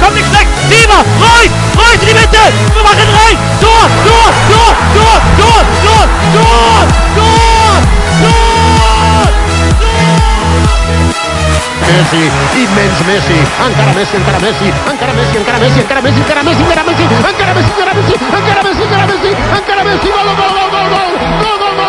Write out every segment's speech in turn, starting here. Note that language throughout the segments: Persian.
kommt nichts weg. Sieber, Reus, Reus in die Mitte. Wir machen rein. Tor, Tor, Tor, Tor, Tor, Tor, Tor, Tor, Tor, Messi, immens Messi, encara Messi, encara Messi, encara Messi, encara Messi, encara Messi, encara Messi, encara Messi, encara Messi, encara Messi, encara Messi, encara Messi, encara Messi, gol, gol, gol, gol, gol, gol, gol,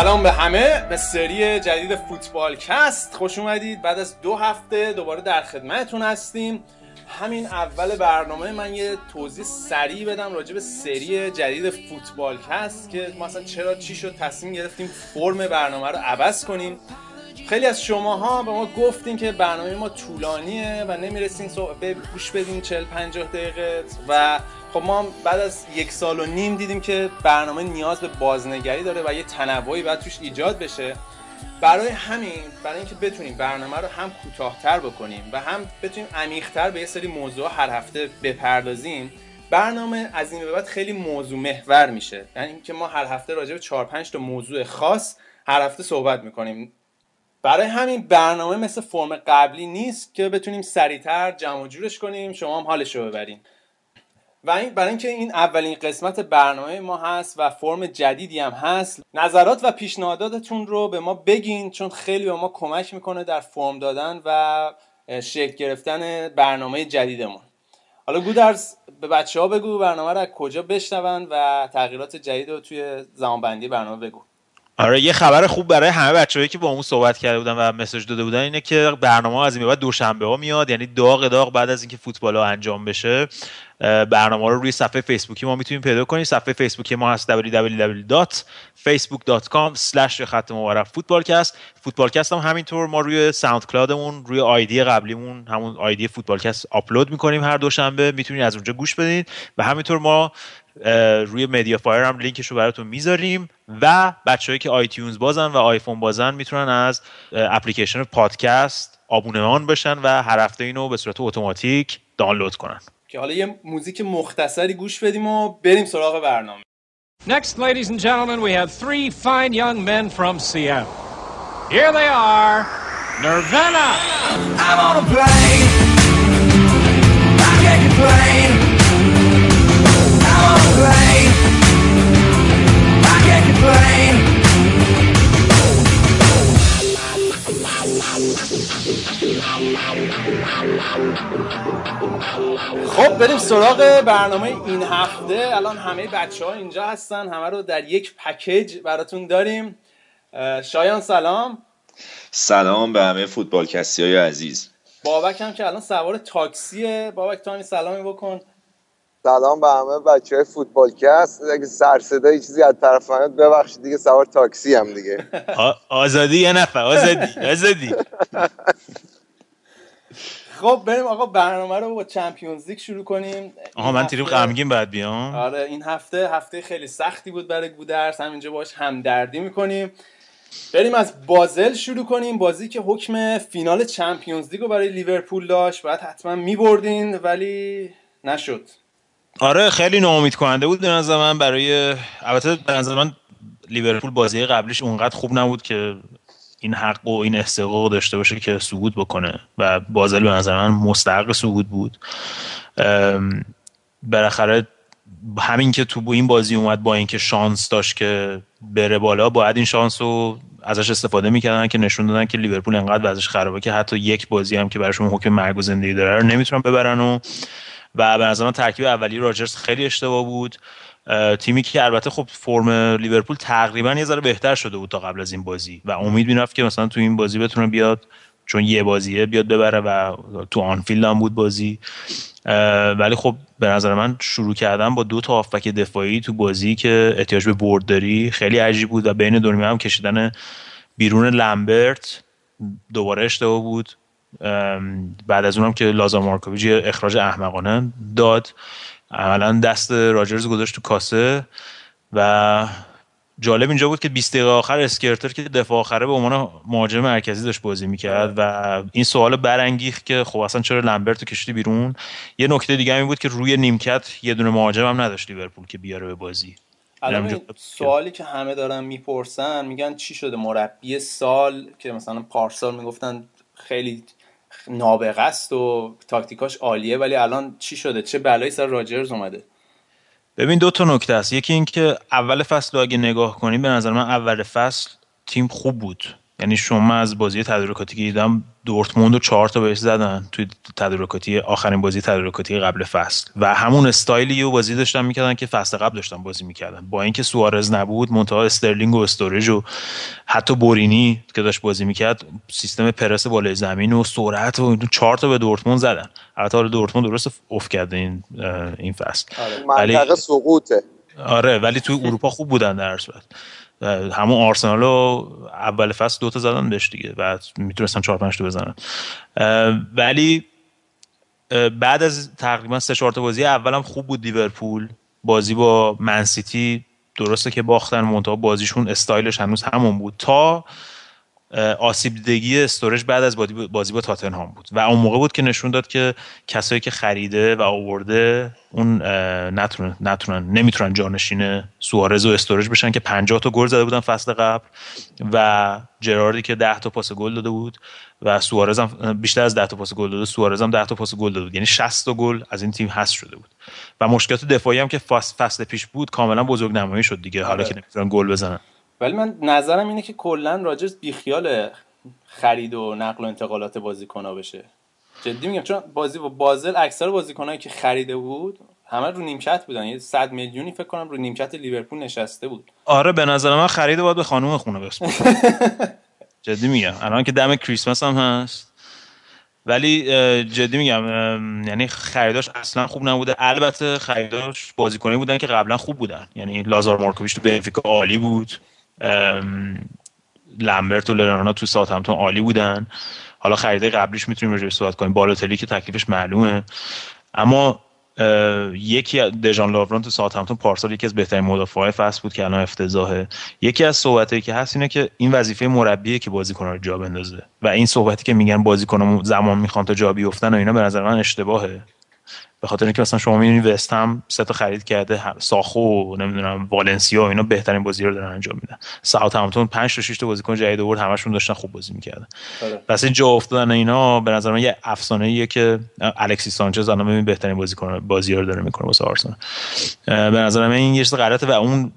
سلام به همه به سری جدید فوتبال کست. خوش اومدید. بعد از دو هفته دوباره در خدمتتون هستیم. همین اول برنامه من یه توضیح سریع بدم راجع به سری جدید فوتبال کست که ما اصلا چرا چی شد تصمیم گرفتیم فرم برنامه رو عوض کنیم. خیلی از شماها به ما گفتین که برنامه ما طولانیه و نمی‌رسین به گوش بدین 40 50 دقیقه. و خب ما بعد از یک سال و نیم دیدیم که برنامه نیاز به بازنگری داره و یه تنوعی باید توش ایجاد بشه. برای همین برای اینکه بتونیم برنامه رو هم کوتاهتر بکنیم و هم بتونیم عمیقتر به یه سری موضوع هر هفته بپردازیم برنامه از این به بعد خیلی موضوع محور میشه. یعنی اینکه ما هر هفته راجع به 4 5 تا موضوع خاص هر هفته صحبت می‌کنیم. برای همین برنامه مثل فرم قبلی نیست که بتونیم سریعتر جمع جورش کنیم. شما هم حالش رو ببرین. و این برای اینکه این اولین قسمت برنامه ما هست و فرم جدیدی هم هست نظرات و پیشنهاداتتون رو به ما بگین چون خیلی به ما کمک می‌کنه در فرم دادن و شکل گرفتن برنامه جدیدمون. حالا گودرز به بچه ها بگو برنامه رو از کجا بشنون و تغییرات جدید رو توی زمانبندی برنامه بگو. آره یه خبر خوب برای همه بچه‌هایی که باهامون صحبت کرده بودن و message داده بودن اینه که برنامه از این بعد دوشنبه ها میاد. یعنی داغ داغ بعد از اینکه فوتبال ها انجام بشه برنامه رو روی صفحه فیسبوکی ما می‌تونیم پیدا کنیم. صفحه فیسبوکی ما هست www.facebook.com خط مورب فوتبالکست. فوتبالکست هم همینطور. ما روی SoundCloud مون روی ID قبلیمون همون ID فوتبالکست آپلود می‌کنیم هر دوشنبه. می‌تونید از اونجا گوش بدید و همینطور ما روی MediaFire هم لینکش رو براتون می‌ذاریم و بچههایی که iTunes بازن و آیفون بازن می‌تونن از اپلیکیشن پادکست آبونمان بشن و هر هفته اینو به صورت اتوماتیک دانلود کنن که حالا یه موزیک مختصری گوش بدیم و بریم سراغ برنامه Next, ladies and gentlemen, we have three fine young men from Seattle. Here they are, Nirvana. I'm on a plane. I can't complain. خب بریم سراغ برنامه این هفته. الان همه بچه ها اینجا هستن همه رو در یک پکیج براتون داریم. شایان سلام. سلام به همه فوتبال کسی های عزیز. بابک هم که الان سوار تاکسیه. بابک تو همین سلامی بکن. سلام به همه بچه های فوتبالکست. اگه سر صدای چیزی از طرف من ببخشید دیگه سوار تاکسی هم دیگه. آزادی یه نفر آزادی آزادی. خب بریم آقا برنامه رو با چمپیونز لیگ شروع کنیم. آها من تیریم غمگین بعد بیام. آره این هفته هفته خیلی سختی بود برای گودرس. همینجا باش همدردی می‌کنیم. بریم از بازل شروع کنیم. بازی که حکم فینال چمپیونز لیگ رو برای لیورپول داشت. باید حتما میبردین ولی نشد. آره خیلی ناامید کننده بود به نظر من. برای البته به نظر من لیورپول بازی قبلیش اونقدر خوب نبود که این حق و این استحقاق داشته باشه که صعود بکنه و بازل به نظر من مستحق صعود بود. بالاخره همین که تو این بازی اومد با اینکه شانس داشت که بره بالا باید این شانس رو ازش استفاده می‌کردن که نشون دادن که لیورپول انقدر وضعش خرابه که حتی یک بازی هم که براشون حکم مرگ و زندگی داره رو نمی‌تونن ببرن و و به نظر ترکیب اولی راجرز خیلی اشتباه بود. تیمی که البته خب فرم لیورپول تقریبا یه ذره بهتر شده بود تا قبل از این بازی و امید می‌رفت که مثلا تو این بازی بتونه بیاد چون یه بازیه بیاد ببره و تو آنفیلد هم بود بازی. ولی خب به نظر من شروع کردن با دو تا هافبک دفاعی تو بازی که احتیاج به برد داری خیلی عجیب بود و بین دو هم کشیدن بیرون لمبرت دوباره اشتباه بود. بعد از اونم که لازار مارکوویچ اخراج احمقانه داد. عملا دست راجرز گذاشت تو کاسه و جالب اینجا بود که 20 دقیقه آخر اسکرتل که دفاع آخره به عنوان مهاجم مرکزی داشت بازی می‌کرد و این سوال برانگیخت که خب اصلا چرا لمبرت کشیدی بیرون یه نکته دیگه این بود که روی نیمکت یه دونه مهاجم هم نداشت لیورپول که بیاره به بازی الان جالب. سوالی که همه دارن می‌پرسن میگن چی شده مربی سال که مثلا پارسال می‌گفتن خیلی نابغه است و تاکتیکاش عالیه ولی الان چی شده؟ چه بلایی سر راجرز اومده؟ ببین دو تا نکته است. یکی این که اول فصل رو اگه نگاه کنی به نظر من اول فصل تیم خوب بود. یعنی شما از بازی تدارکاتی که دیدم دورتموند رو چهار تا بهش زدن توی تدارکاتی آخرین بازی تدارکاتی قبل فصل. و همون استایلی و بازی داشتن می‌کردن که فصل قبل داشتن بازی می‌کردن. با اینکه سوارز نبود منتها استرلینگ و استوریج و حتی بورینی که داشت بازی می‌کرد سیستم پرس بالای زمین و سرعت و اینو چهار تا به دورتموند زدن. البته حالا دورتموند درست افت کرده این این فصل. ولی- منطقه سقوطه. آره ولی توی اروپا خوب بودن در صورت. همون آرسنال رو اول فصل دوتا زدن بهش دیگه. بعد می‌تونستن چهار پنج تا بزنن. ولی بعد از تقریبا سه چهار تا بازی اولم خوب بود لیورپول. بازی با منسیتی درسته که باختن منتها بازیشون استایلش هنوز همون بود. تا آسیب دیدگی استورج بعد از بازی با تاتنهام بود. و اون موقع بود که نشون داد که کسایی که خریده و آورده اون نتونن نتونن نمی‌تونن جانشین سوارز و استورج بشن که 50 تا گل زده بودن فصل قبل و جراردی که 10 تا پاس گل داده بود و سوارز هم بیشتر از 10 تا پاس گل داده سوارز هم 10 تا پاس گل داده بود. یعنی 60 تا گل از این تیم حذف شده بود. و مشکلات دفاعی هم که فصل, فصل پیش بود کاملا بزرگ نمایی شد دیگه. حالا آره. که نمی‌تونن گل بزنن. ولی من نظرم اینه که کلا راجرز بیخیال خرید و نقل و انتقالات بازیکن‌ها بشه. جدی میگم چون بازی با بازل اکثر بازیکنایی که خریده بود همه رو نیمکت بودن. یه 100 میلیونی فکر کنم رو نیمکت لیورپول نشسته بود. آره به نظر من خرید باید به خانوم خونه بسپره جدی میگم. الان که دم کریسمس هم هست. ولی جدی میگم یعنی خریداش اصلا خوب نبوده. البته خریداش بازیکنی بودن که قبلا خوب بودن. یعنی لازار مارکوویچ تو بنفیکا عالی بود. لمبرت و لرانا تو ساوثهمپتون عالی بودن. حالا خریده قبلیش می‌تونیم راجعش صحبت کنیم. بالوتلی که تکلیفش معلومه. اما یکی دژان لاوران تو ساوثهمپتون پارسال یکی از بهترین مدافعای فصل بود که الان افتضاحه. یکی از صحبتایی که هست اینه که این وظیفه مربیه که بازیکن‌ها رو جا بندازه. و این صحبتی که میگن بازیکن‌ها زمان می‌خوان تا جا بیفتن و اینا به نظر من اشتباهه. به خاطر اینکه مثلا شما می‌بینید وست هم سه تا خرید کرده ساخو و نمی‌دونم والنسیا و اینا بهترین بازی رو دارن انجام میدن ساوثهمپتون 5 تا 6 تا بازیکن جدید آورد همشون داشتن خوب بازی می‌کردن آره. پس این جا افتادن اینا به نظر من یه افسانه ایه که الکسی سانچز الان ببین بهترین بازیکن بازی رو داره می‌کنه واسه آرسنال به نظر من این یه چیز غلطه و اون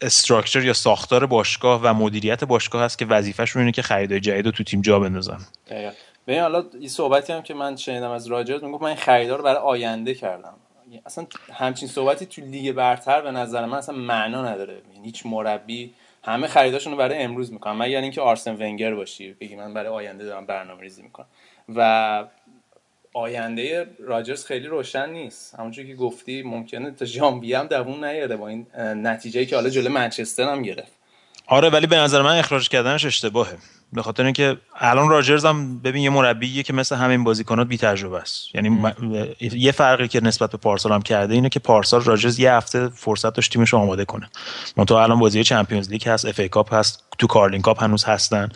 استراکچر یا ساختار باشگاه و مدیریت باشگاه هست که وظیفه‌شون اینه که خریدای جدید رو تو تیم جا بندازن. ببین حالا این صحبتی هم که من شنیدم از راجرز می‌گفت من این خریدار رو برای آینده کردم. اصلا همچین صحبتی تو لیگ برتر به نظر من اصلا معنا نداره. یعنی هیچ مربی همه خریداشون رو برای امروز می‌کنن مگر اینکه آرسن ونگر باشی بگی من برای آینده دارم برنامه ریزی می‌کنم. و آینده راجرز خیلی روشن نیست. همونجور که گفتی ممکنه تا ژانویه هم دووم نیاره با این اه، نتیجه‌ای که حالا جلوی منچستر هم گرفت. آره ولی به نظر من اخراج کردنش اشتباهه. به خاطر اینکه الان راجرز هم ببین یه مربیه که مثل همین بازیکنات بی تجربه است. یعنی م- یه فرقی که نسبت به پارسال هم کرده اینه که پارسال راجرز یه هفته فرصت داشت تیمش رو آماده کنه. منتها الان بازی Champions League هست FA Cup هست تو Carling Cup هنوز هستن.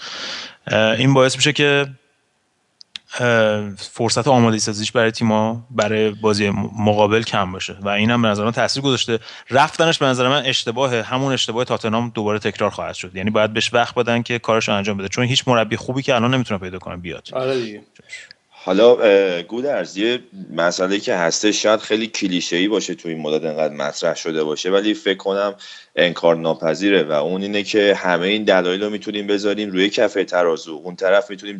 این باعث میشه که فرصت آماده سازیش برای تیما برای بازی مقابل کم باشه. و اینم به نظر من تاثیر گذاشته. رفتنش به نظر من اشتباهه همون اشتباه تاتنهام دوباره تکرار خواهد شد. یعنی باید بهش وقت بدن که کارش رو انجام بده. چون هیچ مربی خوبی که الان نمی‌تونه پیدا کنه بیاد. آره دیگه. حالا گودرز یه مسئله که هسته شاید خیلی کلیشه‌ای باشه تو این مدت انقدر مطرح شده باشه ولی فکر کنم انکار ناپذیره. و اون اینه که همه این دلایل رو می‌تونیم بذاریم روی کفه ترازو. اون طرف می‌تونیم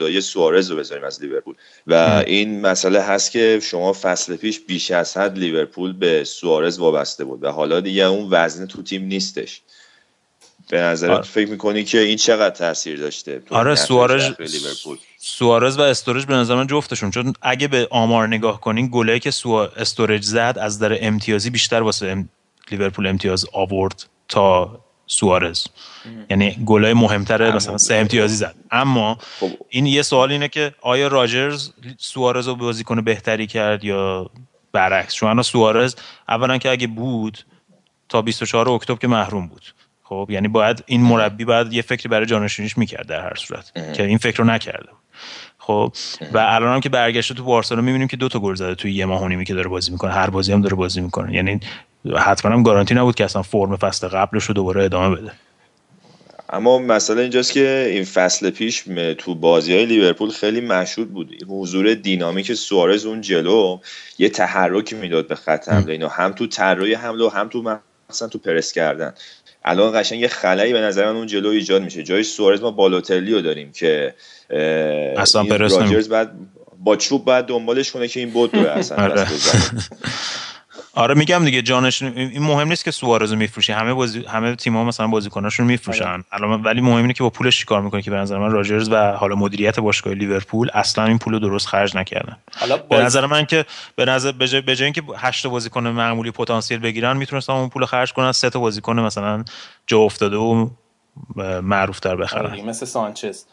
جدای سوارز رو بذاریم از لیورپول. و این مسئله هست که شما فصل پیش بیش از حد لیورپول به سوارز وابسته بود و حالا دیگه اون وزنه تو تیم نیستش. به نظرت آره. فکر می‌کنی که این چقدر تاثیر داشته آره سوارز سوارز و استورج به نظر من جفتشون. چون اگه به آمار نگاه کنین گلایی که سوا... استورج زد از در امتیازی بیشتر واسه ام... لیورپول امتیاز آورد تا سوارز. یعنی گلای مهمتره اما- مثلا سه امتیازی زد. اما خب. این یه سوال اینه که آیا راجرز سوارز رو بازیکن بهتری کرد یا برعکس؟ چون سوارز اولا که اگه بود تا 24 اکتبر که محروم بود. خب یعنی باید این مربی باید یه فکری برای جانشینیش می‌کرد در هر صورت که این فکر رو نکرده خب و الان هم که برگشته تو بارسلونا می‌بینیم که دو تا گل زده توی یه ماه و نیمی که داره بازی می‌کنه. هر بازی هم داره بازی می‌کنه. یعنی حتما هم گارانتی نبود که اصلا فرم فصل قبلش رو دوباره ادامه بده. اما مسئله اینجاست که این فصل پیش تو بازی های لیورپول خیلی مشهود بود. حضور دینامیک سوارز اون جلو یه تحرکی می‌داد به خط حمله. اینا هم تو طراحی حمله و هم تو مثلا تو پرس کردن. الان قشنگ یه خلایی به نظر من اون جلو ایجاد میشه. جای سوارز ما بالوتلی رو داریم که اصلا پرس بعد با چوب باید دنبالش کنه که این بود رو اصلا آره. آره میگم دیگه جانش این مهم نیست که سوارز رو میفروشی همه بازی همه تیم‌ها مثلا بازیکناشون میفروشن. الان ولی مهم اینه که با پولش چیکار می‌کنه که به نظر من راجرز و حالا مدیریت باشگاه لیورپول اصلا این پول رو درست خرج نکردن. حالا به باز... نظر من که به نظر به جای, به جای اینکه 8 تا بازیکن معمولی پتانسیل بگیرن می‌تونستن اون پول خرج کنن سه تا بازیکن مثلا جا افتاده و معروف تر بخرن. آره، مثل سانچز.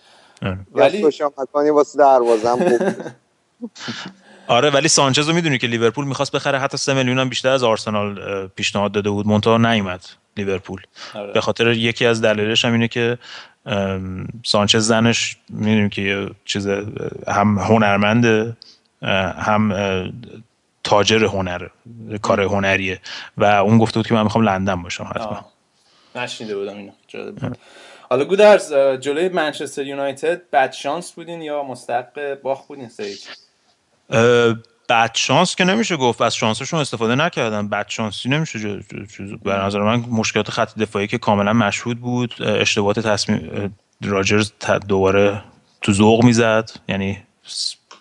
آره. ولی واسه دروازم بود آره ولی سانچز رو می‌دونی که لیورپول می‌خواست بخره. حتی 3 میلیون هم بیشتر از آرسنال پیشنهاد داده بود. منتها نیومد لیورپول. آره. به خاطر یکی از دلایلش هم اینه که سانچز زنش می‌دونیم که یه چیز هم هنرمنده هم تاجر هنر کار هنریه. و اون گفته بود که من می‌خوام لندن باشم حتما. آه. نشنیده بودم اینو. جالب. حالا گودرز جلوی منچستر یونایتد بد شانس بودین یا مستحق باخت بودین اه، بد شانس که نمیشه گفت از شانسشون استفاده نکردن. بد شانسی نمیشه به نظر من مشکلات خط دفاعی که کاملا مشهود بود. اه، اشتباهات تصمیم راجرز دوباره تو ذوق می‌زد. یعنی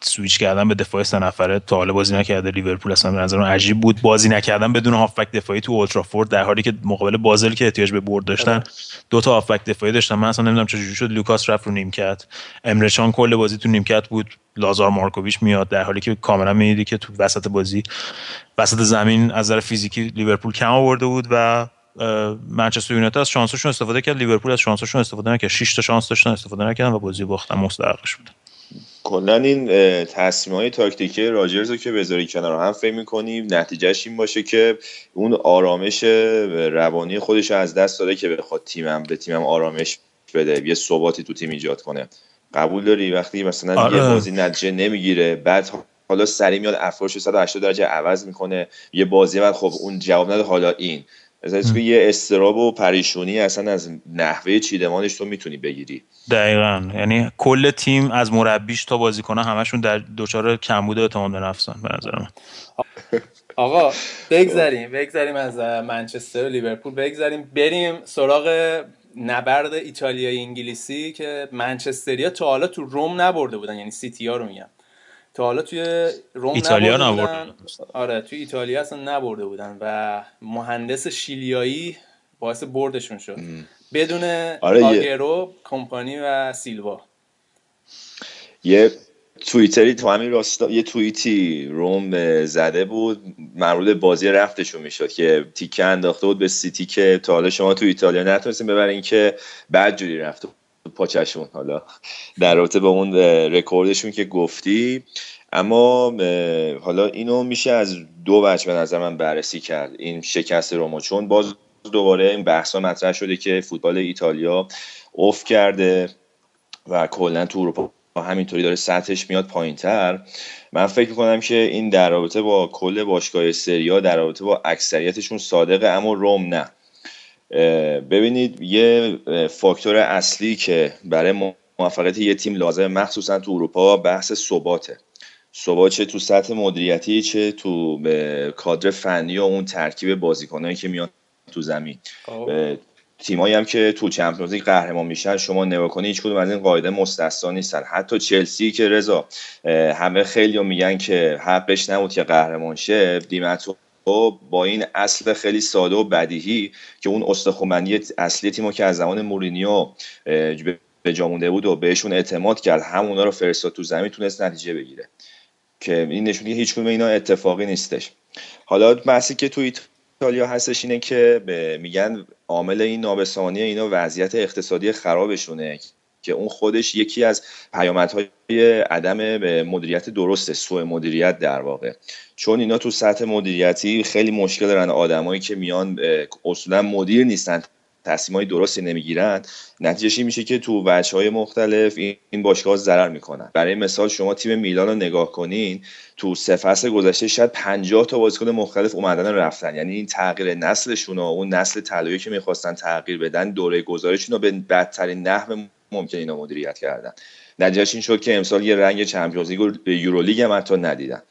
سویچ کردن به دفاع سه نفره تا حالا بازی نکرده. لیورپول اصلا به نظر من عجیب بود. بازی نکردن بدون هافبک دفاعی تو اولدترافورد در حالی که مقابل بازل که احتیاج به برد داشتن دو تا هافبک دفاعی داشتن. من اصلا نمی‌دونم چجوری شد. لوکاس رفت رو نیمکت. امره جان کل بازی تو نیمکت بود. لازار مارکوویچ میاد در حالی که کاملا می‌دیدی که تو وسط بازی وسط زمین از نظر فیزیکی لیورپول کم آورده بود و منچستر یونایتد از شانسشون استفاده کرد. لیورپول از شانسشون استفاده نکرد. 6 تا شانس داشتن استفاده نکردن و بازی باختن. مستحقش بود کلا این تصمیم های تاکتیکی راجرز رو که بذاری کنار هم فکر می‌کنیم نتیجهش این باشه که اون آرامش روانی خودش رو از دست داده که بخواد تیمم به تیمم آرامش بده یه ثباتی تو تیم ایجاد کنه. قبول داری؟ وقتی مثلا آره. یه بازی نتیجه نمی‌گیره بعد حالا سری میاد افراشو 180 درجه عوض می‌کنه یه بازی بعد خب اون جواب نده حالا این. مثلا که یه استراب و پریشونی اصلا از نحوه چیدمانش تو می‌تونی بگیری. دقیقا. یعنی کل تیم از مربیش تا بازیکن‌ها همشون در دچار کمبود اعتماد به نفسن به نظر من. آقا بگذریم بگذریم از منچستر و لیورپول. بگذریم بریم سراغ نبرد ایتالیایی انگلیسی که منچستریا تا حالا تو روم نبرده بودن یعنی سیتی ها رو میگم. تا حالا توی روم ایتالیا نبرده بودن. آره توی ایتالیا اصلا نبرده بودن و مهندس شیلیایی باعث بردشون شد. بدون آره، یه- آگرو کمپانی و سیلوا. یه توییتری تو همین راستا یه توییتی روم زده بود مربوط به بازی رفتشون می‌شد که تیکه انداخته بود به سیتی که تا حالا شما تو ایتالیا نتونستین ببرین که بعد جوری رفته بود پاچشون حالا. در رابطه با اون رکوردشون که گفتی. اما حالا اینو میشه از دو وجه به نظر من بررسی کرد. این شکست روما چون باز دوباره این بحث مطرح شده که فوتبال ایتالیا افت کرده و کلا تو اروپا همینطوری داره سطحش میاد پایین تر من فکر می‌کنم که این در رابطه با کل باشگاه سریا در رابطه با اکثریتشون صادقه اما روم نه. ببینید یه فاکتور اصلی که برای موفقیت یه تیم لازمه مخصوصا تو اروپا بحث ثباته. ثبات چه تو سطح مدیریتی چه تو کادر فنی و اون ترکیب بازیکنایی که میان تو زمین. خب. تیمایی هم که تو چمپیونز لیگ قهرمان میشن شما نگاه کنید هیچ کدوم از این قاعده مستثنا نیستن. حتی چلسی که رضا همه خیلی میگن که حقش نبود که قهرمان شه دیمتو با این اصل خیلی ساده و بدیهی که اون استخوانبندی اصلی تیمو که از زمان مورینیو به- به جا مونده بود و بهشون اعتماد کرد همونا رو فرستاد تو زمین تونست نتیجه بگیره. که این نشون هیچ کدوم اینا اتفاقی نیستش. حالا بحثی که تو ایتالیا هستش اینه که میگن عامل این نابسامانی اینا وضعیت اقتصادی خرابشونه که اون خودش یکی از پیامدهای عدم مدیریت درسته سوء مدیریت در واقع. چون اینا تو سطح مدیریتی خیلی مشکل دارن. آدمایی که میان اصولا مدیر نیستن تصمیم درستی نمی‌گیرن. نتیجهش این میشه که تو وجه های مختلف این باشگاه ضرر می‌کنن. برای مثال شما تیم میلان رو نگاه کنین تو فصل گذشته شاید 50 تا بازیکن مختلف اومدن رفتن. یعنی این تغییر نسلشون و اون نسل طلایی که می‌خواستن تغییر بدن دوره گذارشون رو به بدترین نحو ممکن اینا مدیریت کردن. نتیجهش این شد که امسال یه رنگ چمپیونز لیگ و یورولیگ هم حتی ندیدن.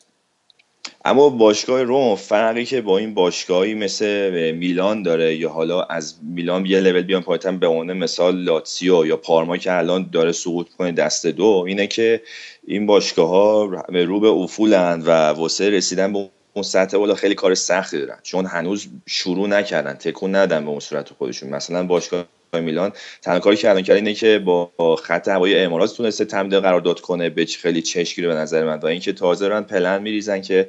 اما باشگاه روم فرقی که با این باشگاهی مثل میلان داره یا حالا از میلان یه لول بیان پایتر به عنوان مثال لاتسیو یا پارما که الان داره سقوط کنه دست دو اینه که این باشگاه ها رو به افولند و واسه رسیدن به اون سطح بالا خیلی کار سختی دارن. چون هنوز شروع نکردن تکون ندن به اون صورت خودشون. مثلا باشگاه میلان تنها کاری که الان کرد اینه که با خط هوایی امارات تونسته تمدید قرارداد کنه به خیلی چشمگیره به نظر من. و اینکه تازه دارن پلن میریزن که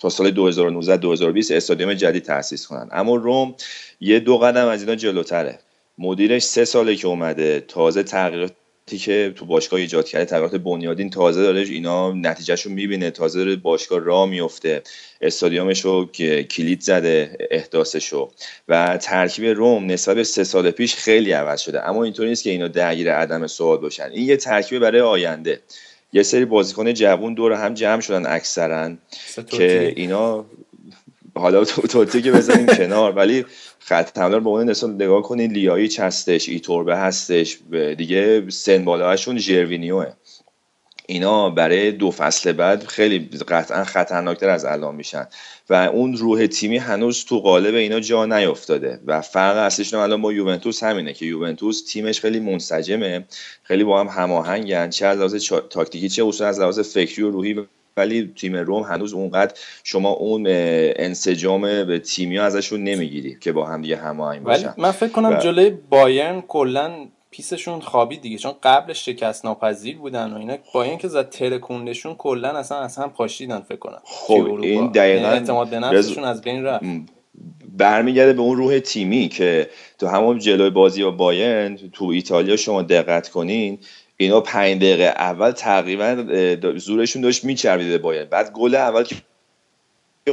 تا سال 2019 2020 استادیوم جدید تأسیس کنن. اما روم یه دو قدم از اینا جلوتره. مدیرش سه ساله که اومده تازه تغییراتی که تو باشگاه ایجاد کرده تغییرات بنیادین تازه داره اینا نتیجهشو می‌بینه. تازه داره باشگاه راه میفته استادیومش رو کلید زده احداثشو. و ترکیب روم نسبت به سه سال پیش خیلی عوض شده. اما اینطوری نیست که اینا درگیر عدم سوال باشن. این یه ترکیب برای آینده. یه سری بازیکن جوون دور هم جمع شدن اکثرا که اینا حالا تو توتی که بزنیم کنار. ولی خط حمله رو به عنوان مثال نگاه کنین لیایچ هستش ایتوربه هستش دیگه سن بالاهاشون ژروینیوه. اینا برای دو فصل بعد خیلی قطعا خطرناکتر از الان میشن. و اون روح تیمی هنوز تو قالب اینا جا نیافتاده. و فرق اصلیشون الان با یوونتوس همینه که یوونتوس تیمش خیلی منسجمه. خیلی با هم هماهنگن. چه از لحاظ تاکتیکی چه اصلا از لحاظ فکری و روحی ولی تیم روم هنوز اونقدر شما اون انسجام به تیمی ها ازشون نمی‌گیری که با هم دیگه هماهنگ ولی باشن. من فکر کنم و- جلوی بایرن کلا فیسشون خوابید دیگه چون قبلش شکست ناپذیر بودن و اینا بایرن که زد ترکوندشون کلا اصلا از هم پاشیدن فکر کنم. خب،. این دقیقاً یعنی اعتماد به رز- از بین رفت. برمیگرده به اون روح تیمی که تو همون جلوی بازی با بایرن تو ایتالیا شما دقت کنین اینا پنج دقیقه اول تقریبا زورشون داشت میچربید به بایرن. بعد گل اول که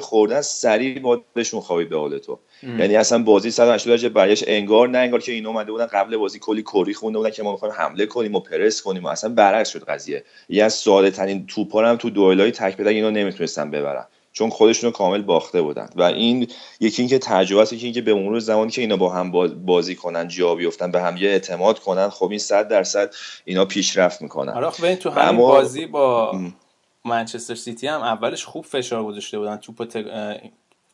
خوردن سریع بادشون خوابید به حال تو. یعنی اصلا بازی 180 درجه برگشت انگار نه انگار که اینا اومده بودن قبل بازی کلی کری خونده بودن که ما می‌خوایم حمله کنیم و پرس کنیم و اصلا برعکس شد قضیه. یه از ساده ترین توپا رو هم تو دوئلای تک بدن اینا نمی‌تونستن ببرن چون خودشون رو کامل باخته بودن. و این یکی اینکه تجربه است یکی اینکه به مرور زمانی که اینا با هم باز- بازی کنن جا بیفتن به هم یه اعتماد کنن خب این 100 درصد اینا پیشرفت می‌کنن. آره ببین تو همین اما- بازی با منچستر سیتی هم اولش خوب فشار گذاشته بودن توپو ت... اه،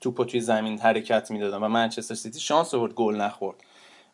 توپو توی زمین حرکت می‌دادن و منچستر سیتی شانس آورد گل نخورد.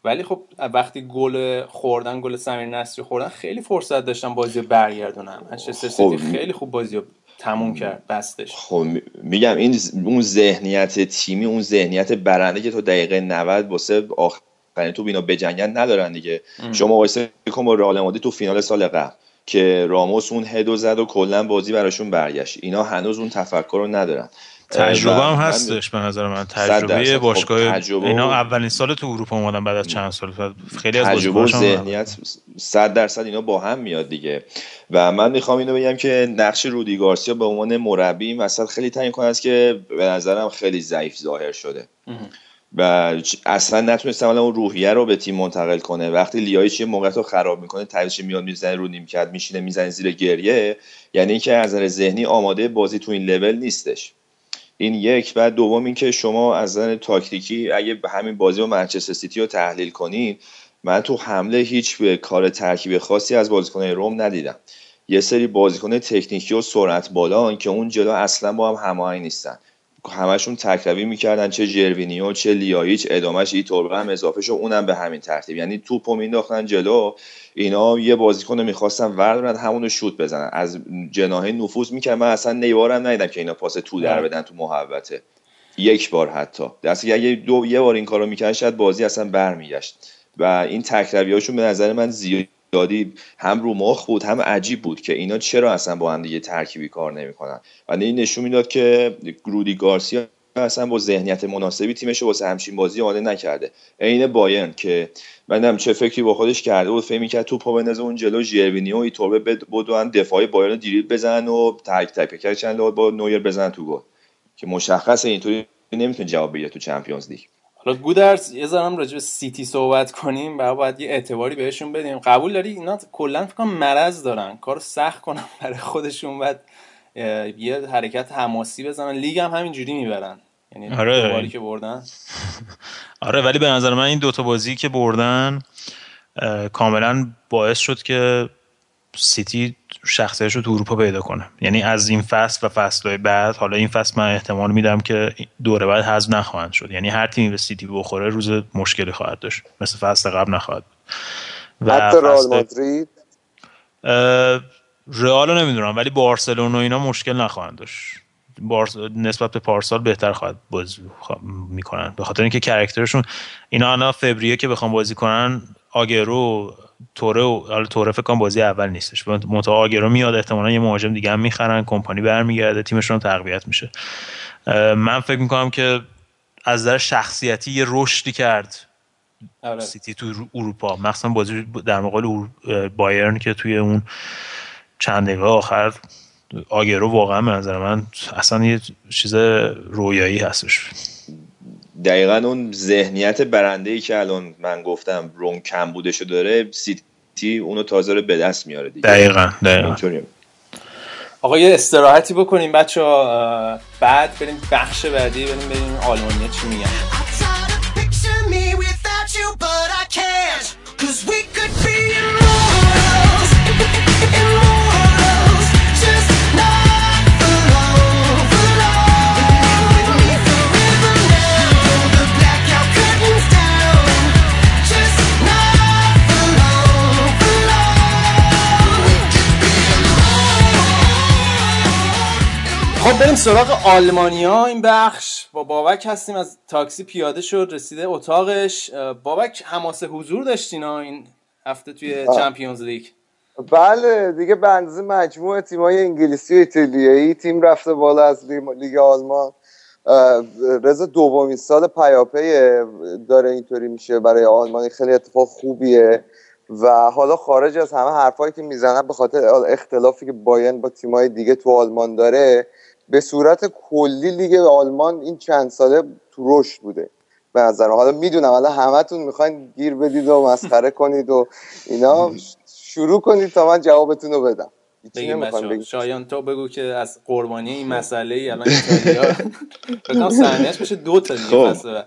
ولی خب وقتی گل خوردن گل سمیر نصری خوردن خیلی فرصت داشتن بازی رو برگردونن. منچستر خب، سیتی خیلی خوب بازی رو تموم کرد بستش. خب می- میگم این اون ذهنیت تیمی اون ذهنیت برنده که تو دقیقه 90 واسه آخرین تو بینا بجنگن ندارن دیگه. شما واسه کن با رئال مادرید تو فینال سال قبل. که راموس اون هدو زد و کلا بازی براشون برگشت. اینا هنوز اون تفکر رو ندارن. تجربه هم هستش به نظر من. تجربه خب، باشگاه تجربه اینا اولین سال تو اروپا اومدن بعد از چند سال. خیلی از تجربه ذهنیت صد درصد اینا با هم میاد دیگه. و من می‌خوام اینو بگم که نقش رودی گارسیا به عنوان مربی این وسط خیلی تعیین کنه است که به نظرم خیلی ضعیف ظاهر شده. و اصلا نتونسته حالا اون روحیه رو به تیم منتقل کنه. وقتی لیایچ یه موقعیت رو خراب می‌کنه تعویضش میاد می‌زنه رو نیمکت میشینه می‌زنه زیر گریه یعنی اینکه از نظر ذهنی آماده بازی تو این لول نیستش. این یک. و دوم اینکه شما از نظر تاکتیکی اگه همین بازی با منچستر سیتی رو تحلیل کنین من تو حمله هیچ به کار ترکیب خاصی از بازیکنان روم ندیدم. یه سری بازیکن تکنیکی و سرعت بالان که اون جلو اصلا با هم هماهنگ نیستن. همشون تکروی می‌کردن چه جروینیو چه لیایچ ادامش ایتوربه هم اضافه شد اونم به همین ترتیب. یعنی توپو مینداختن جلو اینا یه بازیکن رو می‌خواستن وردارن همون رو شوت بزنن. از جناحه نفوذ می‌کرد من اصلا نیوارم ندیدم که اینا پاس تو در بدن تو محوطه. یک بار حتی. دست اگه دو یه بار این کارو می‌کردن شاید بازی اصلا برمیگشت. و این تکرویاشون به نظر من زیادی هم رو مخ بود هم عجیب بود که اینا چرا اصلا با هم دیگه ترکیبی کار نمی‌کنن. و این نشون می‌داد که رودی گارسیا اصلا با ذهنیت مناسبی تیمش واسه همچین بازی آماده نکرده. عین بایرن که من چه فکری با خودش کرده بود فکر می‌کرد توپو بندازه اون جلو ژروینیو و ایتوربه بد- بدوئن دفاعای بایرن دریبل بزنن و تک تک کرد چند با نویر بزنن تو گل. که مشخصه اینطوری نمی‌تونه جواب بگیره تو Champions League. حالا گودرز یه ذرم راجع به سیتی صحبت کنیم و باید یه اعتباری بهشون بدیم. قبول داری؟ اینا کلا فکر کنم مرض دارن. کارو سخت کنن برای خودشون بعد یه حرکت حماسی بزنن. لیگ هم همینجوری می‌برن. یعنی آره. که بردن. آره ولی به نظر من این دوتا بازی که بردن کاملا باعث شد که سیتی شخصیتش رو تو اروپا پیدا کنه. یعنی از این فصل و فصلهای بعد حالا این فصل من احتمال میدم که دوره بعد حذف نخواهند شد. یعنی هر تیمی به سیتی بخوره روز مشکلی خواهد داشت. مثل فصل قبل نخواهد بود. و حتی رئال مادرید؟ رئال نمی‌دونم ولی بارسلونا و اینا مشکل نخواهند داشت. بارس... نسبت به پارسال بهتر خواهد بازی خوا- می‌کنن. به خاطر اینکه کرکترشون اینا الان فوریه که بخوام بازی کنن آگرو توره و حالا توره فکر کنم بازی اول نیستش. منتها آگرو میاد احتمالا یه مهاجم دیگه هم می‌خرن کمپانی برمیگرده تیمشون هم تقویت میشه. من فکر می‌کنم که از نظر شخصیتی یه رشدی کرد آره. سیتی تو رو- اروپا. مخصوصا بازی در مقابل بایرن که توی اون چند دقیقه آخر آگرو واقعا به نظر من اصلا یه چیز رویایی هستش. دقیقا اون ذهنیت برنده ای که الان من گفتم رون کم بودشو داره سیتی اونو تازه رو به دست میاره دیگه. دقیقا دقیقا. آقا یه استراحتی بکنیم بچه ها بعد بریم بخش بعدی بریم بریم آلمانیا چی میگن. خب بریم سراغ آلمانیا. این بخش با بابک هستیم. از تاکسی پیاده شد رسیده اتاقش. بابک حماسه حضور داشتین ها این هفته توی. چمپیونز لیگ؟ بله دیگه به اندازه مجموع تیمای انگلیسی و ایتالیایی تیم رفته بالا از لیگ آلمان. رضا دومین سال پیاپی داره اینطوری میشه برای آلمان. خیلی اتفاق خوبیه و حالا خارج از همه حرفایی که می‌زنن به خاطر اختلافی که بایرن با تیمای دیگه تو آلمان داره به صورت کلی لیگ آلمان این چند ساله تو رشد بوده. به نظر حالا می‌دونم حالا همتون می‌خواین گیر بدید و مسخره کنید و اینا. شروع کنید تا من جوابتون رو بدم. بگیم. شایان تو بگو که از قربانی این مسئله ای الان ایتالیا. بکنم سهمیهش بشه دو تا دیگه خب.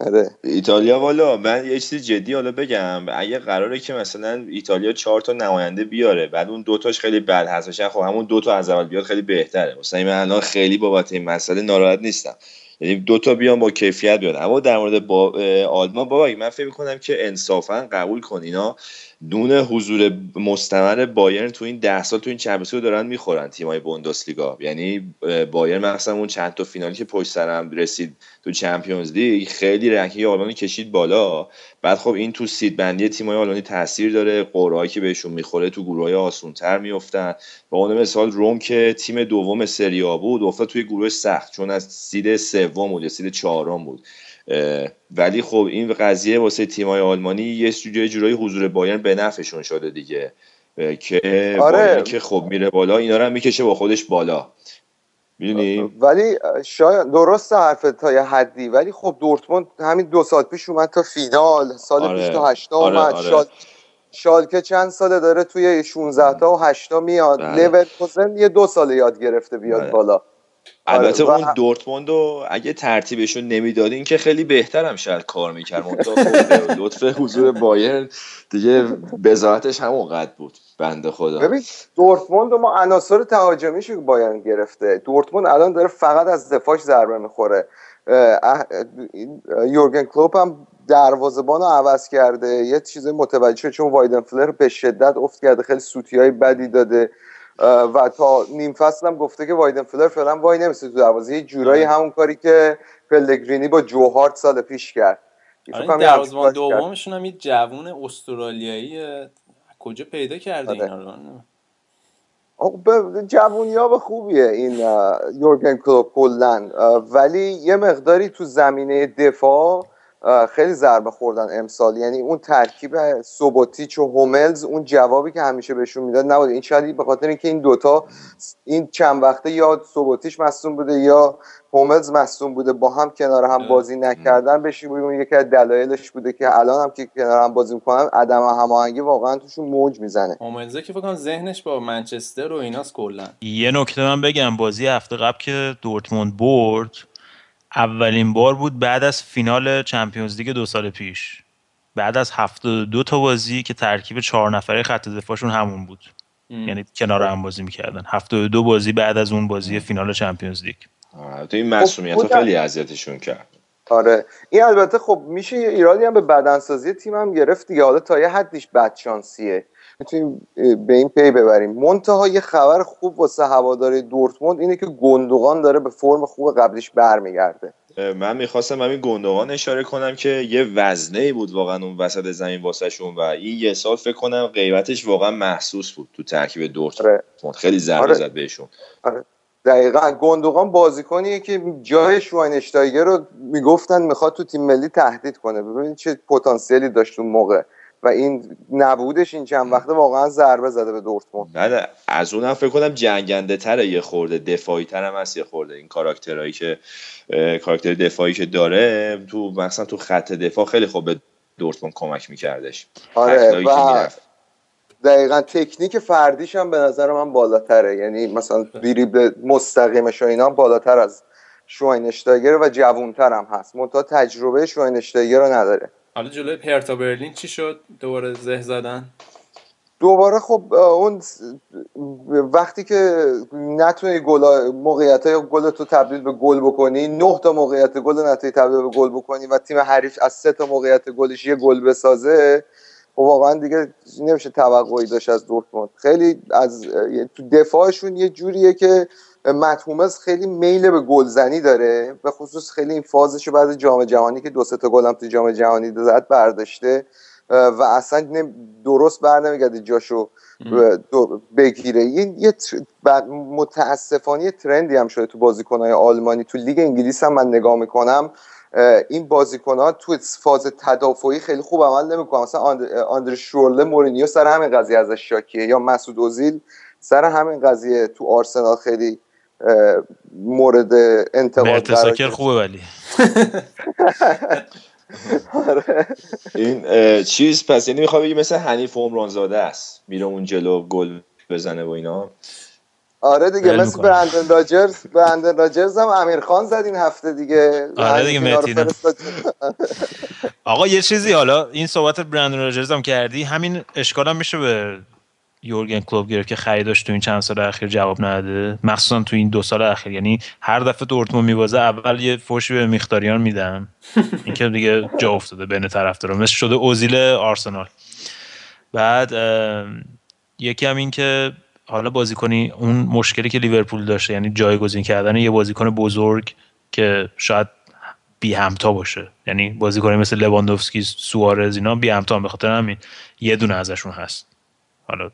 آره. ایتالیا والا من یه چیز جدی حالا بگم اگه قراره که مثلا ایتالیا چهار تا نماینده بیاره بعد اون دوتاش خیلی بد هستش خب همون دوتا از اول بیاد خیلی بهتره. مثلا من الان خیلی بابت این مسئله ناراحت نیستم. یعنی دوتا بیان با کیفیت بیان. اما در مورد با آلمان بابا من فکر می‌کنم که انصافا قبول کن اینا. نون حضور مستمر بایرن تو این ده سال تو این Champions رو دارن می‌خورن تیمای بوندسلیگا. یعنی بایرن مثلا اون چند تا فینالی که پشت سرم رسید تو Champions League خیلی ranking آلمانی کشید بالا. بعد خب این تو seed بندی تیمای آلمانی تاثیر داره. قرعه‌ای که بهشون می‌خوره تو گروه‌های آسونتر میافتن. به عنوان مثال روم که تیم دوم سری آ بود افتاد توی گروه سخت چون از seed سوم بود یا seed چهارم بود. ولی خب این قضیه واسه تیمای آلمانی یه جورایی جورایی حضور بایرن به نفعشون شده دیگه که آره. که خب میره بالا اینا رو هم می‌کشه با خودش بالا می‌دونی ولی شاید درست حرفت تا یه حدی ولی خب دورتموند همین دو سال پیش اومد تا فینال سال آره. پیش تا هشتا آره، اومد آره. شال... شالکه چند ساله داره توی 16 تا و 8 میاد بله. لورکوزن یه دو سال یاد گرفته بیاد بله. بالا البته آره، و- اون دورتموند رو اگه ترتیبشون نمی‌دادین که خیلی بهتر هم شاید کار می‌کرد. لطف حضور بایرن دیگه بذاتش همون قد بود بنده خدا. ببین دورتموند رو ما عناصر تهاجمیش بایرن گرفته. دورتموند الان داره فقط از دفاعش ضربه می‌خوره. یورگن کلوپ هم دروازه‌بان رو عوض کرده. یه چیز متوجه شد چون وایدن فلر به شدت افت کرده. خیلی سوتی های بدی داده. و تا نیم فصل هم گفته که وایدن فلر فعلا وای نمیسته تو دروازه یه جورایی آره. همون کاری که پلگرینی با جوهارت سال پیش کرد آره دروازه‌بان. دومشون هم یه جوون استرالیایی کجا پیدا کرده آره. اینا رو من جوونیاب خوبیه این یورگن کلوپ کلا ولی یه مقداری تو زمینه دفاع خیلی ضربه خوردن امسال. یعنی اون ترکیب سوبوتیچ و هوملز اون جوابی که همیشه بهشون می‌داد نبود. این شاید به خاطر اینکه این دوتا این چند وقته یا سوبوتیچ مصدوم بوده یا هوملز مصدوم بوده با هم کنار هم بازی نکردن بهش بگیم یکی از دلایلش بوده که الان هم که کنار هم بازی می‌کنن عدم هماهنگی واقعا توشون موج می‌زنه. اومنزه که فکر کنم ذهنش با منچستر و ایناست کلا. یه نکته من بگم. بازی هفته قبل که دورتموند برد اولین بار بود بعد از فینال چمپیونز لیگ دو سال پیش. بعد از 72 تا بازی که ترکیب چهار نفره خط دفاعشون همون بود. یعنی کنار هم بازی می‌کردن. 72 بازی بعد از اون بازی فینال چمپیونز لیگ. آره، تو این مسئولیت خب، خیلی اذیتشون کرد. آره. این البته خب میشه یه ایرادی هم به بدنسازی تیم هم گرفت دیگه. حالا تا یه حدیش بدشانسیه. می‌تونیم به این پی ببریم. منتها یه خبر خوب واسه هواداری دورتموند اینه که گندوغان داره به فرم خوب قبلیش برمیگرده. من می‌خواستم همین گندوان اشاره کنم که یه وزنه ای بود واقعا اون وسط زمین واسهشون و این یه سال فکر کنم قیمتش واقعا محسوس بود تو ترکیب دورتموند. خیلی ضربه آره. زد بهشون. آره. دقیقا. گندوغان بازیکنیه که جای شواینشتایگر رو می‌گفتن می‌خواد تو تیم ملی تهدید کنه. ببینید چه پتانسیلی داشت اون موقع. و این نبودش این چند وقته واقعا ضربه زده به دورتموند. بعد از اونم فکر کنم جنگنده تره یه خورده دفاعی تر هم هست یه خورده این کاراکترهایی که کاراکتر دفاعی که داره تو مثلا تو خط دفاع خیلی خوب به دورتموند کمک میکردش. آره و دقیقا تکنیک فردیش هم به نظر من بالاتره. یعنی مثلا دریبل مستقیمش و اینا بالاتر از شواینشتایگر و جوونتر هم هست. منتها تجربه شواینشتایگر رو نداره. حالا جلوی پرتا برلین چی شد؟ دوباره زه زدن؟ دوباره خب اون وقتی که نتونی گل موقعیت های گل تو تبدیل به گل بکنی نه تا موقعیت گل نتونی تبدیل به گل بکنی و تیم حریف از سه تا موقعیت گلش یه گل بسازه خب واقعا دیگه نمیشه توقعی داشت از دورتموند. خیلی از تو دفاعشون یه جوریه که متهومز خیلی میل به گلزنی داره به خصوص خیلی این فازش بعد جام جهانی که دو سه تا گل هم تو جام جهانی زد برداشته و اصلا درست بر نمیگرده جاشو بگیره. این یه متاسفانه یه ترندی هم شده تو بازیکنهای آلمانی. تو لیگ انگلیس هم من نگاه می‌کنم. این بازیکن ها تو فاز تدافعی خیلی خوب عمل نمی‌کنن. مثلا آند- آندر شورله مورینیو سر همین قضیه ازش شاکیه یا مسعود اوزیل سر همین قضیه تو آرسنال خیلی مورد انتقاد قرار. خوبه ولی این چیز پس یعنی می‌خوام بگی مثل حنیف عمرانزاده است میره اون جلو گل بزنه و اینا آره دیگه مثل. برندن راجرز برندن راجرز هم امیر خان زد این هفته دیگه آره دیگه. آقا یه چیزی حالا این صحبت برندن راجرز هم کردی همین اشکال هم میشه به یورگن کلوب گرفت که خریداش تو این چند سال اخیر جواب نداده. مخصوصا تو این دو سال اخیر. یعنی هر دفعه دورتموند میبازه اول یه فوشی به میختاریان میدن. این که دیگه جا افتاده بین طرفدارا مثل شده اوزیل آرسنال. بعد یکی هم این که حالا بازیکنی اون مشکلی که لیورپول داشته یعنی جایگزین کردن یه بازیکن بزرگ که شاید بی همتا باشه. یعنی بازیکنی مثل لواندوفسکی سوارز اینا بی همتا به خاطر همین. یه دونه ازشون هست. حالا.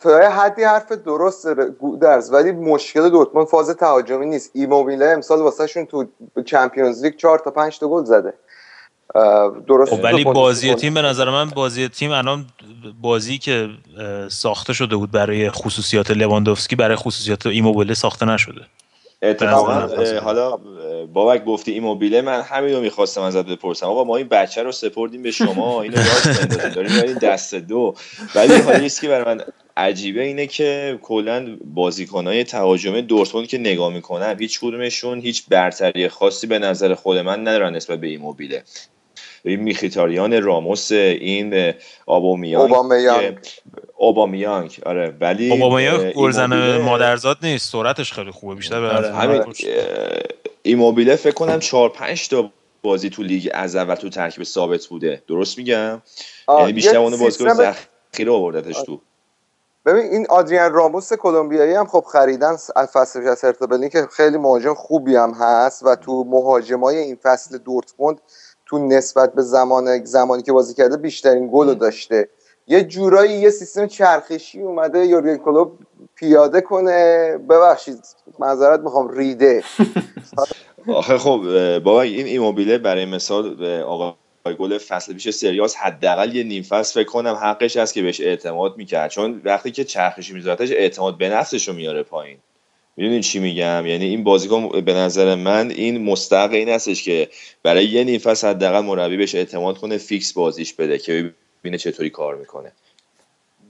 تا یه حدی حرف درست گودرز ولی مشکل دورتموند فاز تهاجمی نیست. ایموبیله امسال واسه شون تو Champions لیگ 4 تا 5 تا گل زده. درست خب ولی بازی. تیم به نظر من بازی تیم الان بازی که ساخته شده بود برای خصوصیات لواندوفسکی برای خصوصیات ایموبیله ساخته نشده. اتفاقا. اه، حالا بابک گفتی ایموبیله من همین رو می‌خواستم ازت بپرسم. آقا ما این بچه رو سپردیم به شما اینو بندازیم داریم می‌بریم دست دو. ولی حالا که برای من عجیبه اینه که کلا بازیکنهای تهاجمی دورتموند که نگاه می‌کنم هیچ کدومشون هیچ برتری خاصی به نظر خود من ندارن نسبت به ایموبیله. این میخیتاریان راموس این اه، آبومیانگ اوبامیانگ. آره ولی اوبامیانگ گلزن مادرزاد نیست. سرعتش خیلی خوبه بیشتر به آره، همین ایموبیله فکر کنم چهار پنج تا بازی تو لیگ از اول تو ترکیب ثابت بوده. درست میگم؟ یعنی بیشتر اون بازیکن سیستم- ذخیره آوردتش تو. ببین این آدریان راموس کلمبیایی هم خب خریدن از فصل پیش از هرتا برلین که خیلی مهاجم خوبی هم هست و تو مهاجمای این فصل دورتموند تو نسبت به زمان زمانی که بازی کرده بیشترین گل رو داشته. یه جورایی یه سیستم چرخشی اومده یورگن کلوب پیاده کنه. ببخشید معذرت می‌خوام ریده. آخه خب بابا این ایموبیله برای مثال اه، آقا گل فصل پیش سریاس حداقل یه نیم فصل فکر کنم حقش هست که بهش اعتماد می‌کرد. چون وقتی که چرخشی میذارتش اعتماد به نفسش رو میاره پایین. می‌دونین چی میگم؟ یعنی این بازیکن به نظر من این مستحق این هستش که برای یه نیم فصل حداقل مربی بهش اعتماد کنه فیکس بازیش بده. که ببینه چطوری کار می‌کنه.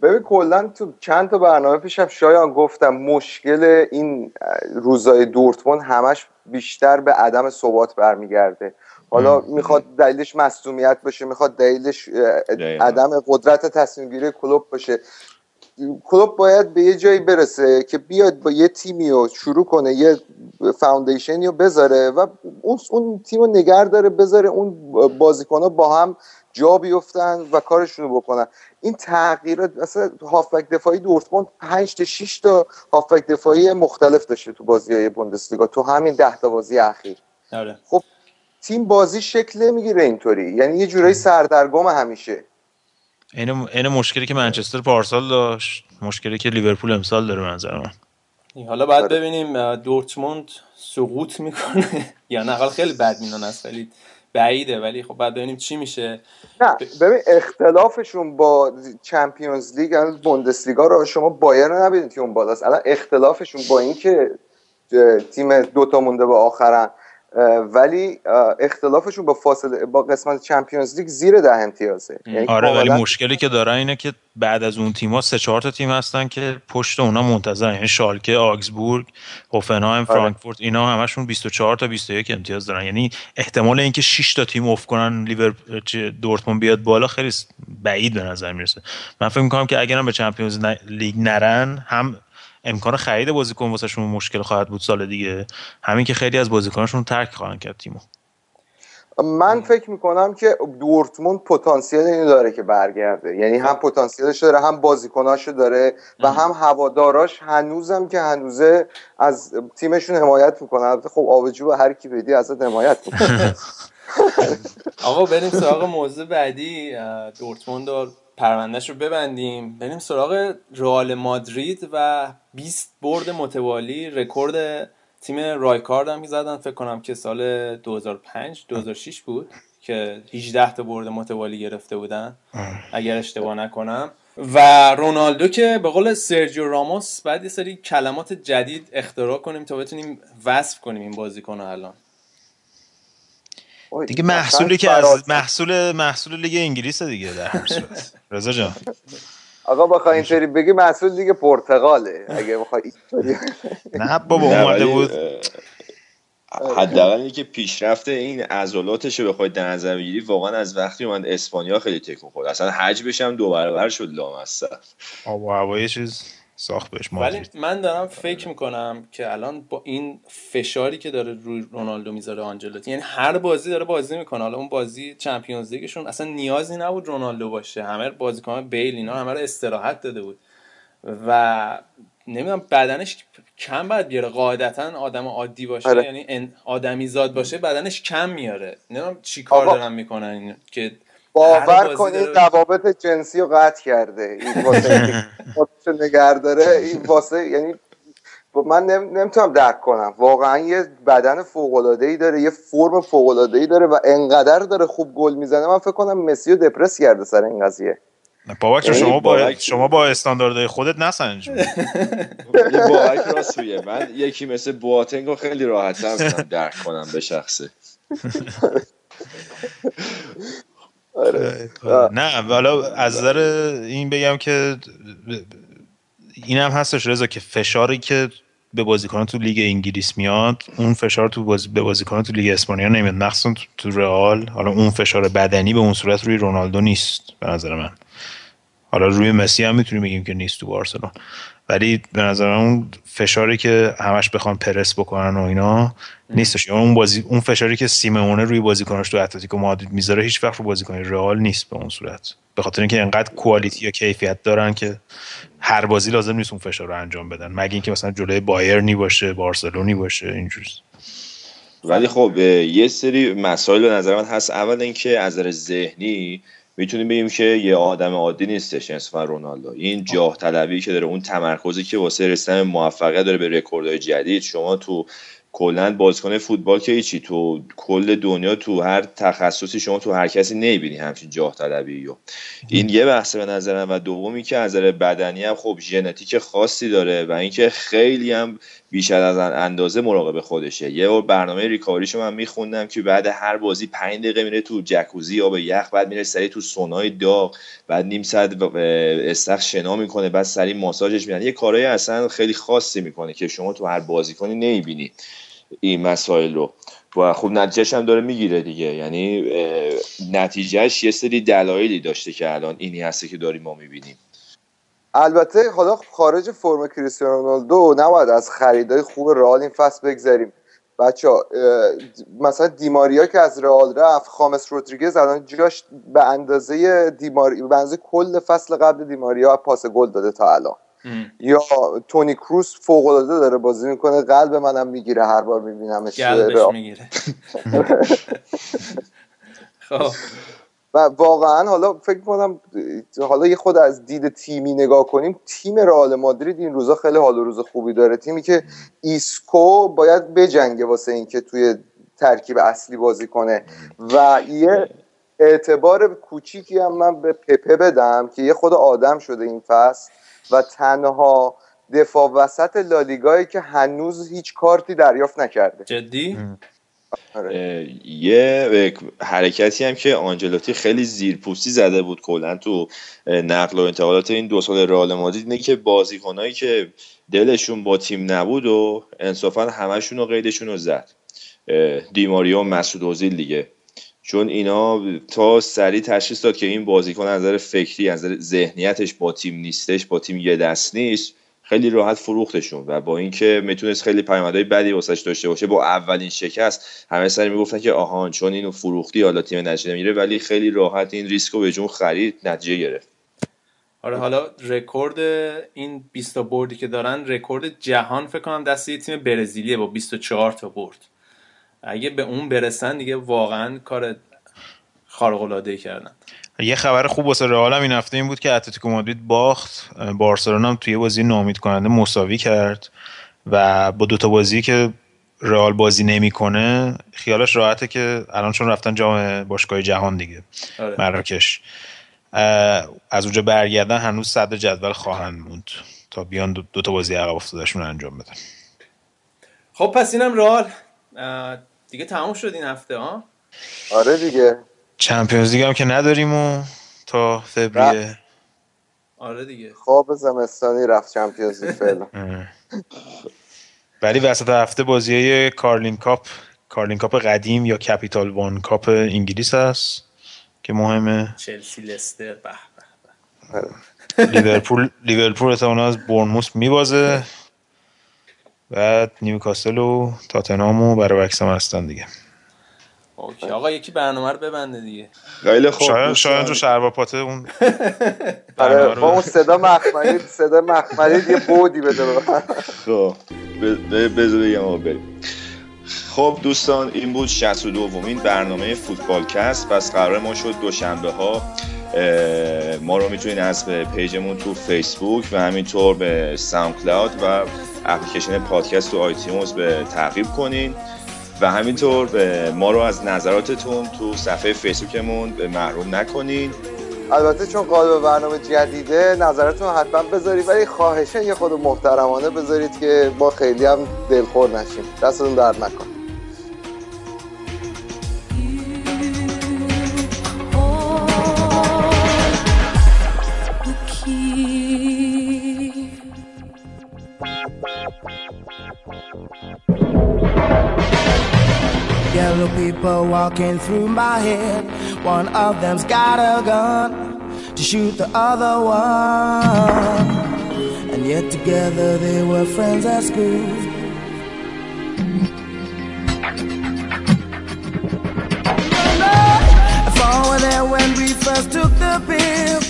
ببین کلا تو چند تا برنامه پیشم شایان گفتم مشکل این روزای دورتموند همش بیشتر به عدم ثبات برمیگرده. حالا می‌خواد دلیلش مصومیت باشه می‌خواد دلیلش. عدم قدرت تصمیم گیری کلوب باشه. کلوب باید به یه جایی برسه که بیاد با یه تیمی رو شروع کنه یه فاوندیشنی رو بذاره و اون اون تیم رو نگر داره بذاره اون بازیکن با هم جا بیفتن و کارشون رو بکنن. این تغییرات مثلا هافبک دفاعی دورتموند 5 تا 6 تا هافبک دفاعی مختلف داشته تو بازی های بوندسلیگا تو همین 10 تا بازی اخیر. آره. تیم بازی شکل نمی‌گیره اینطوری. یعنی یه جورایی سردرگم همیشه. این این مشکلی که منچستر پارسال داشت مشکلی که لیورپول امسال داره به نظر من. حالا باید آره. ببینیم دورتموند سقوط می‌کنه یا نه؟ خیلی بد می‌دونن است خیلی بعیده ولی خب باید ببینیم چی میشه. نه ببین اختلافشون با چمپیونز لیگ یعنی بوندسلیگا رو شما بایر رو نبینید که اون بالاست. الان اختلافشون با اینکه تیم دوتا مونده به آخرن. ولی اختلافشون با فاصله با قسمت چمپیونز لیگ زیر ده امتیازه. یعنی آره ولی مشکلی که دارن اینه که بعد از اون تیم‌ها سه چهار تا تیم هستن که پشت اونا منتظرن. یعنی شالکه آگزبورگ هوفنهایم آره. فرانکفورت اینا همشون 24 تا 21 امتیاز دارن. یعنی احتمال اینکه 6 تا تیم افت کنن لیورپول چه- دورتموند بیاد بالا خیلی بعید به نظر می‌رسه. من فکر می‌کنم که اگرم به چمپیونز لیگ نرن هم امکان خرید بازیکن واسهشون مشکل خواهد بود سال دیگه. همین که خیلی از بازیکناشون رو ترک خواهند کرد تیمو. من فکر می‌کنم که دورتموند پتانسیل اینو داره که برگرده. یعنی هم پتانسیلش داره هم بازیکناشو داره و هم هواداراش هنوزم که هنوزه از تیمشون حمایت می‌کنن. البته خب آبجو به هر کی بدی ازت حمایت می‌کنه آقا بریم سراغ موضوع بعدی. دورتموند پروندهش رو ببندیم. بریم سراغ رئال مادرید و 20 برد متوالی. رکورد تیم رایکارد هم زدن. فکر کنم که سال 2005 2006 بود که 18 تا برد متوالی گرفته بودن. اگر اشتباه نکنم. و رونالدو که به قول سرجیو راموس بعد یه سری کلمات جدید اختراع کنیم تا بتونیم وصف کنیم این بازیکن الان. دیگه محصولی که از محصول محصول لیگ انگلیس دیگه در هر صورت. رضا جان. آقا بخوای اینطوری بگی محصول دیگه پرتغاله. اگه بخوای نه بابا اومده بود. حداقل که پیشرفت این عضلاتش رو بخوای در نظر بگیری واقعا از وقتی اومد اسپانیا خیلی تکون خورد. اصلا حجمش هم دو برابر شد لامصب. آب و هوای چیز. ساخت بهش ولی من دارم فکر می‌کنم که الان با این فشاری که داره روی رونالدو می‌ذاره آنجلوتی یعنی هر بازی داره بازی می‌کنه. حالا اون بازی چمپیونز لیگشون اصلا نیازی نبود رونالدو باشه. همه بازیکن بیل اینا همه رو استراحت داده بود. و نمی‌دونم بدنش کم باید بیاره. قاعدتا آدم عادی باشه آره. یعنی آدمی زاد باشه بدنش کم میاره. نمی‌دونم چی کار. دارن می‌کنن این که باور بازی کن این داره- روابط جنسی رو قطع کرده. این واسه نگر داره این واسه یعنی با- من نم- نمی‌تونم درک کنم. واقعا یه بدن فوق العاده ای داره یه فرم فوق العاده ای داره و انقدر داره خوب گل می‌زنه. من فکر کنم مسی رو دپرس کرده سر این قضیه. نه، بابک یعنی شما با شما با استانداردهای خودت نسنج یه بابک راست میگه. من یکی مثل بواتنگ رو خیلی راحت درک کنم به شخصه. آره. نه حالا از نظر این بگم که این هم هستش رضا که فشاری که به بازیکن تو لیگ انگلیس میاد اون فشار تو بازی به بازیکن تو لیگ اسپانیا نمیاد. مخصوصا تو, تو رئال حالا اون فشار بدنی به اون صورت روی رونالدو نیست به نظر من. حالا روی مسی هم می‌تونیم بگیم که نیست تو بارسلون. ولی به نظر اون فشاری که همش بخوان پرس بکنن و اینا نیستش. یعنی اون بازی اون فشاری که سیمونه روی بازیکناش تو اتلتیکو مادرید می‌ذاره هیچ وقت رو بازیکن رئال نیست به اون صورت. به خاطر اینکه انقدر quality یا کیفیت دارن که هر بازی لازم نیست اون فشار رو انجام بدن. مگه اینکه مثلا جلوی بایرنی باشه بارسلونی باشه اینجوری. ولی خب یه سری مسائل به نظر من هست. اول اینکه از نظر ذهنی می‌تونیم بگیم که یه آدم عادی نیستش انصافا رونالدو. این جاه طلبی که داره اون تمرکزی که واسه رسیدن موفقیت داره به رکوردهای جدید. شما تو کلا بازیکن فوتبال که هیچی تو کل دنیا تو هر تخصصی شما تو هر کسی نمی‌بینی همچین جاه طلبی و این یه بحثه به نظر من و دومی که از نظر بدنی هم خب ژنتیک خاصی داره و اینکه خیلی هم بیشتر از اندازه مراقب خودشه. یه بار برنامه ریکاوریشو من میخوندم که بعد هر بازی 5 دقیقه میره تو جکوزی به یخ بعد میره سری تو سونای داغ بعد نیم ساعت استخ شنا می‌کنه بعد سری ماساژش میدن. یه کارهای اصلا خیلی خاصی می‌کنه که شما تو هر بازیکنی نمی‌بینی. این مسائل رو. و خب نتیجهش هم داره می‌گیره دیگه. یعنی نتیجهش یه سری دلایلی داشته که الان اینی هسته که داریم ما می‌بینیم. البته حالا خارج فرم کریستیانو رونالدو نباید از خریدای خوب رئال این فصل بگذریم. بچه مثلا دیماریا که از رئال رفت خامس رودریگز الان جاش به اندازه دیماری به اندازه کل فصل قبل دیماریا پاس گل داده تا الان. یا تونی کروس فوق العاده داره بازی می‌کنه قلب منم می‌گیره هر بار میبینمش قلبش می‌گیره. خب. و واقعا حالا فکر کنم حالا یه خورده از دید تیمی نگاه کنیم تیم رئال مادرید این روزا خیلی حال و روز خوبی داره. تیمی که ایسکو باید بجنگه واسه اینکه توی ترکیب اصلی بازی کنه. و یه اعتبار کوچیکی هم من به پپه بدم که یه خورده آدم شده این فصل. و تنها دفاع وسط لالیگایی که هنوز هیچ کارتی دریافت نکرده. جدی؟ آره. یه حرکتی هم که آنجلوتی خیلی زیرپوستی زده بود کلا تو نقل و انتقالات این دو سال رئال مادرید. اینه که بازیکنایی که دلشون با تیم نبود و انصافا همشون رو قیدشون رو زد. اه، دیماریا و مسعود اوزیل دیگه. چون اینا تا سریع تشخیص داد که این بازیکن از نظر فکری از نظر ذهنیتش با تیم نیستش با تیم یه دست نیست خیلی راحت فروختشون و با اینکه می‌تونست خیلی پیامدهای بدی واسش داشته باشه با اولین شکست همه سریع می‌گفتن که آهان چون اینو فروختی حالا تیم نتیجه نمیره ولی خیلی راحت این ریسک رو به جون خرید نتیجه گرفت. آره حالا رکورد این 20 تا بردی که دارن رکورد جهان فکر کنم دست یه تیم برزیلیه با 24 تا برد. اگه به اون برسن دیگه واقعا کار خارق العاده کردن. یه خبر خوب واسه رئال هم این هفته این بود که اتلتیکو مادرید باخت. بارسلونا هم توی بازی ناامید کننده مساوی کرد و با دوتا بازی که رئال بازی نمی‌کنه خیالش راحته که الان چون رفتن جام باشگاه جهان دیگه آره. مراکش. از اونجا برگردن هنوز صدر جدول خواهند موند تا بیان دو, دو تا بازی عقب افتادهشون رو انجام بدن. خب پس اینم رئال. دیگه تموم شد این هفته ها؟ آره دیگه. چمپیونز لیگ هم که نداریم و تا فوریه. آره دیگه. خواب زمستانی رفت Champions League فعلا. ولی وسط هفته بازی های Carling Cup Carling Cup قدیم یا Capital One Cup انگلیس هست که مهمه. چلسی لستر به به لیورپول لیورپول از بورنموث میبازه. بعد نیوکاسل و تاتنهام و برای هم هستن دیگه okay آقا یکی برنامه رو ببنده دیگه خیلی خوب شاید دوستان. شاید جو شرباپاته اون آره برنامه با اون رو صدا مخملی صدا مخملی یه بودی بده. خب بذار بگم آقا بریم خب دوستان این بود 62 دومین برنامه فوتبالکست پس قرار ما شد دوشنبه ها ما رو می‌تونید از به پیجمون تو فیسبوک و همینطور به ساوند کلاود و اپلیکیشن پادکست تو آیتیونز به تعقیب کنین. و همینطور به ما رو از نظراتتون تو صفحه فیسبوکمون به محروم نکنین. البته چون قالب برنامه جدیده نظرتون حتما بذارید ولی خواهشه یه خود محترمانه بذارید که ما خیلی هم دلخور نشیم. دستتون درد نکن people walking through my head. One of them's got a gun to shoot the other one. And yet together they were friends at school. I were there when we first took the pill,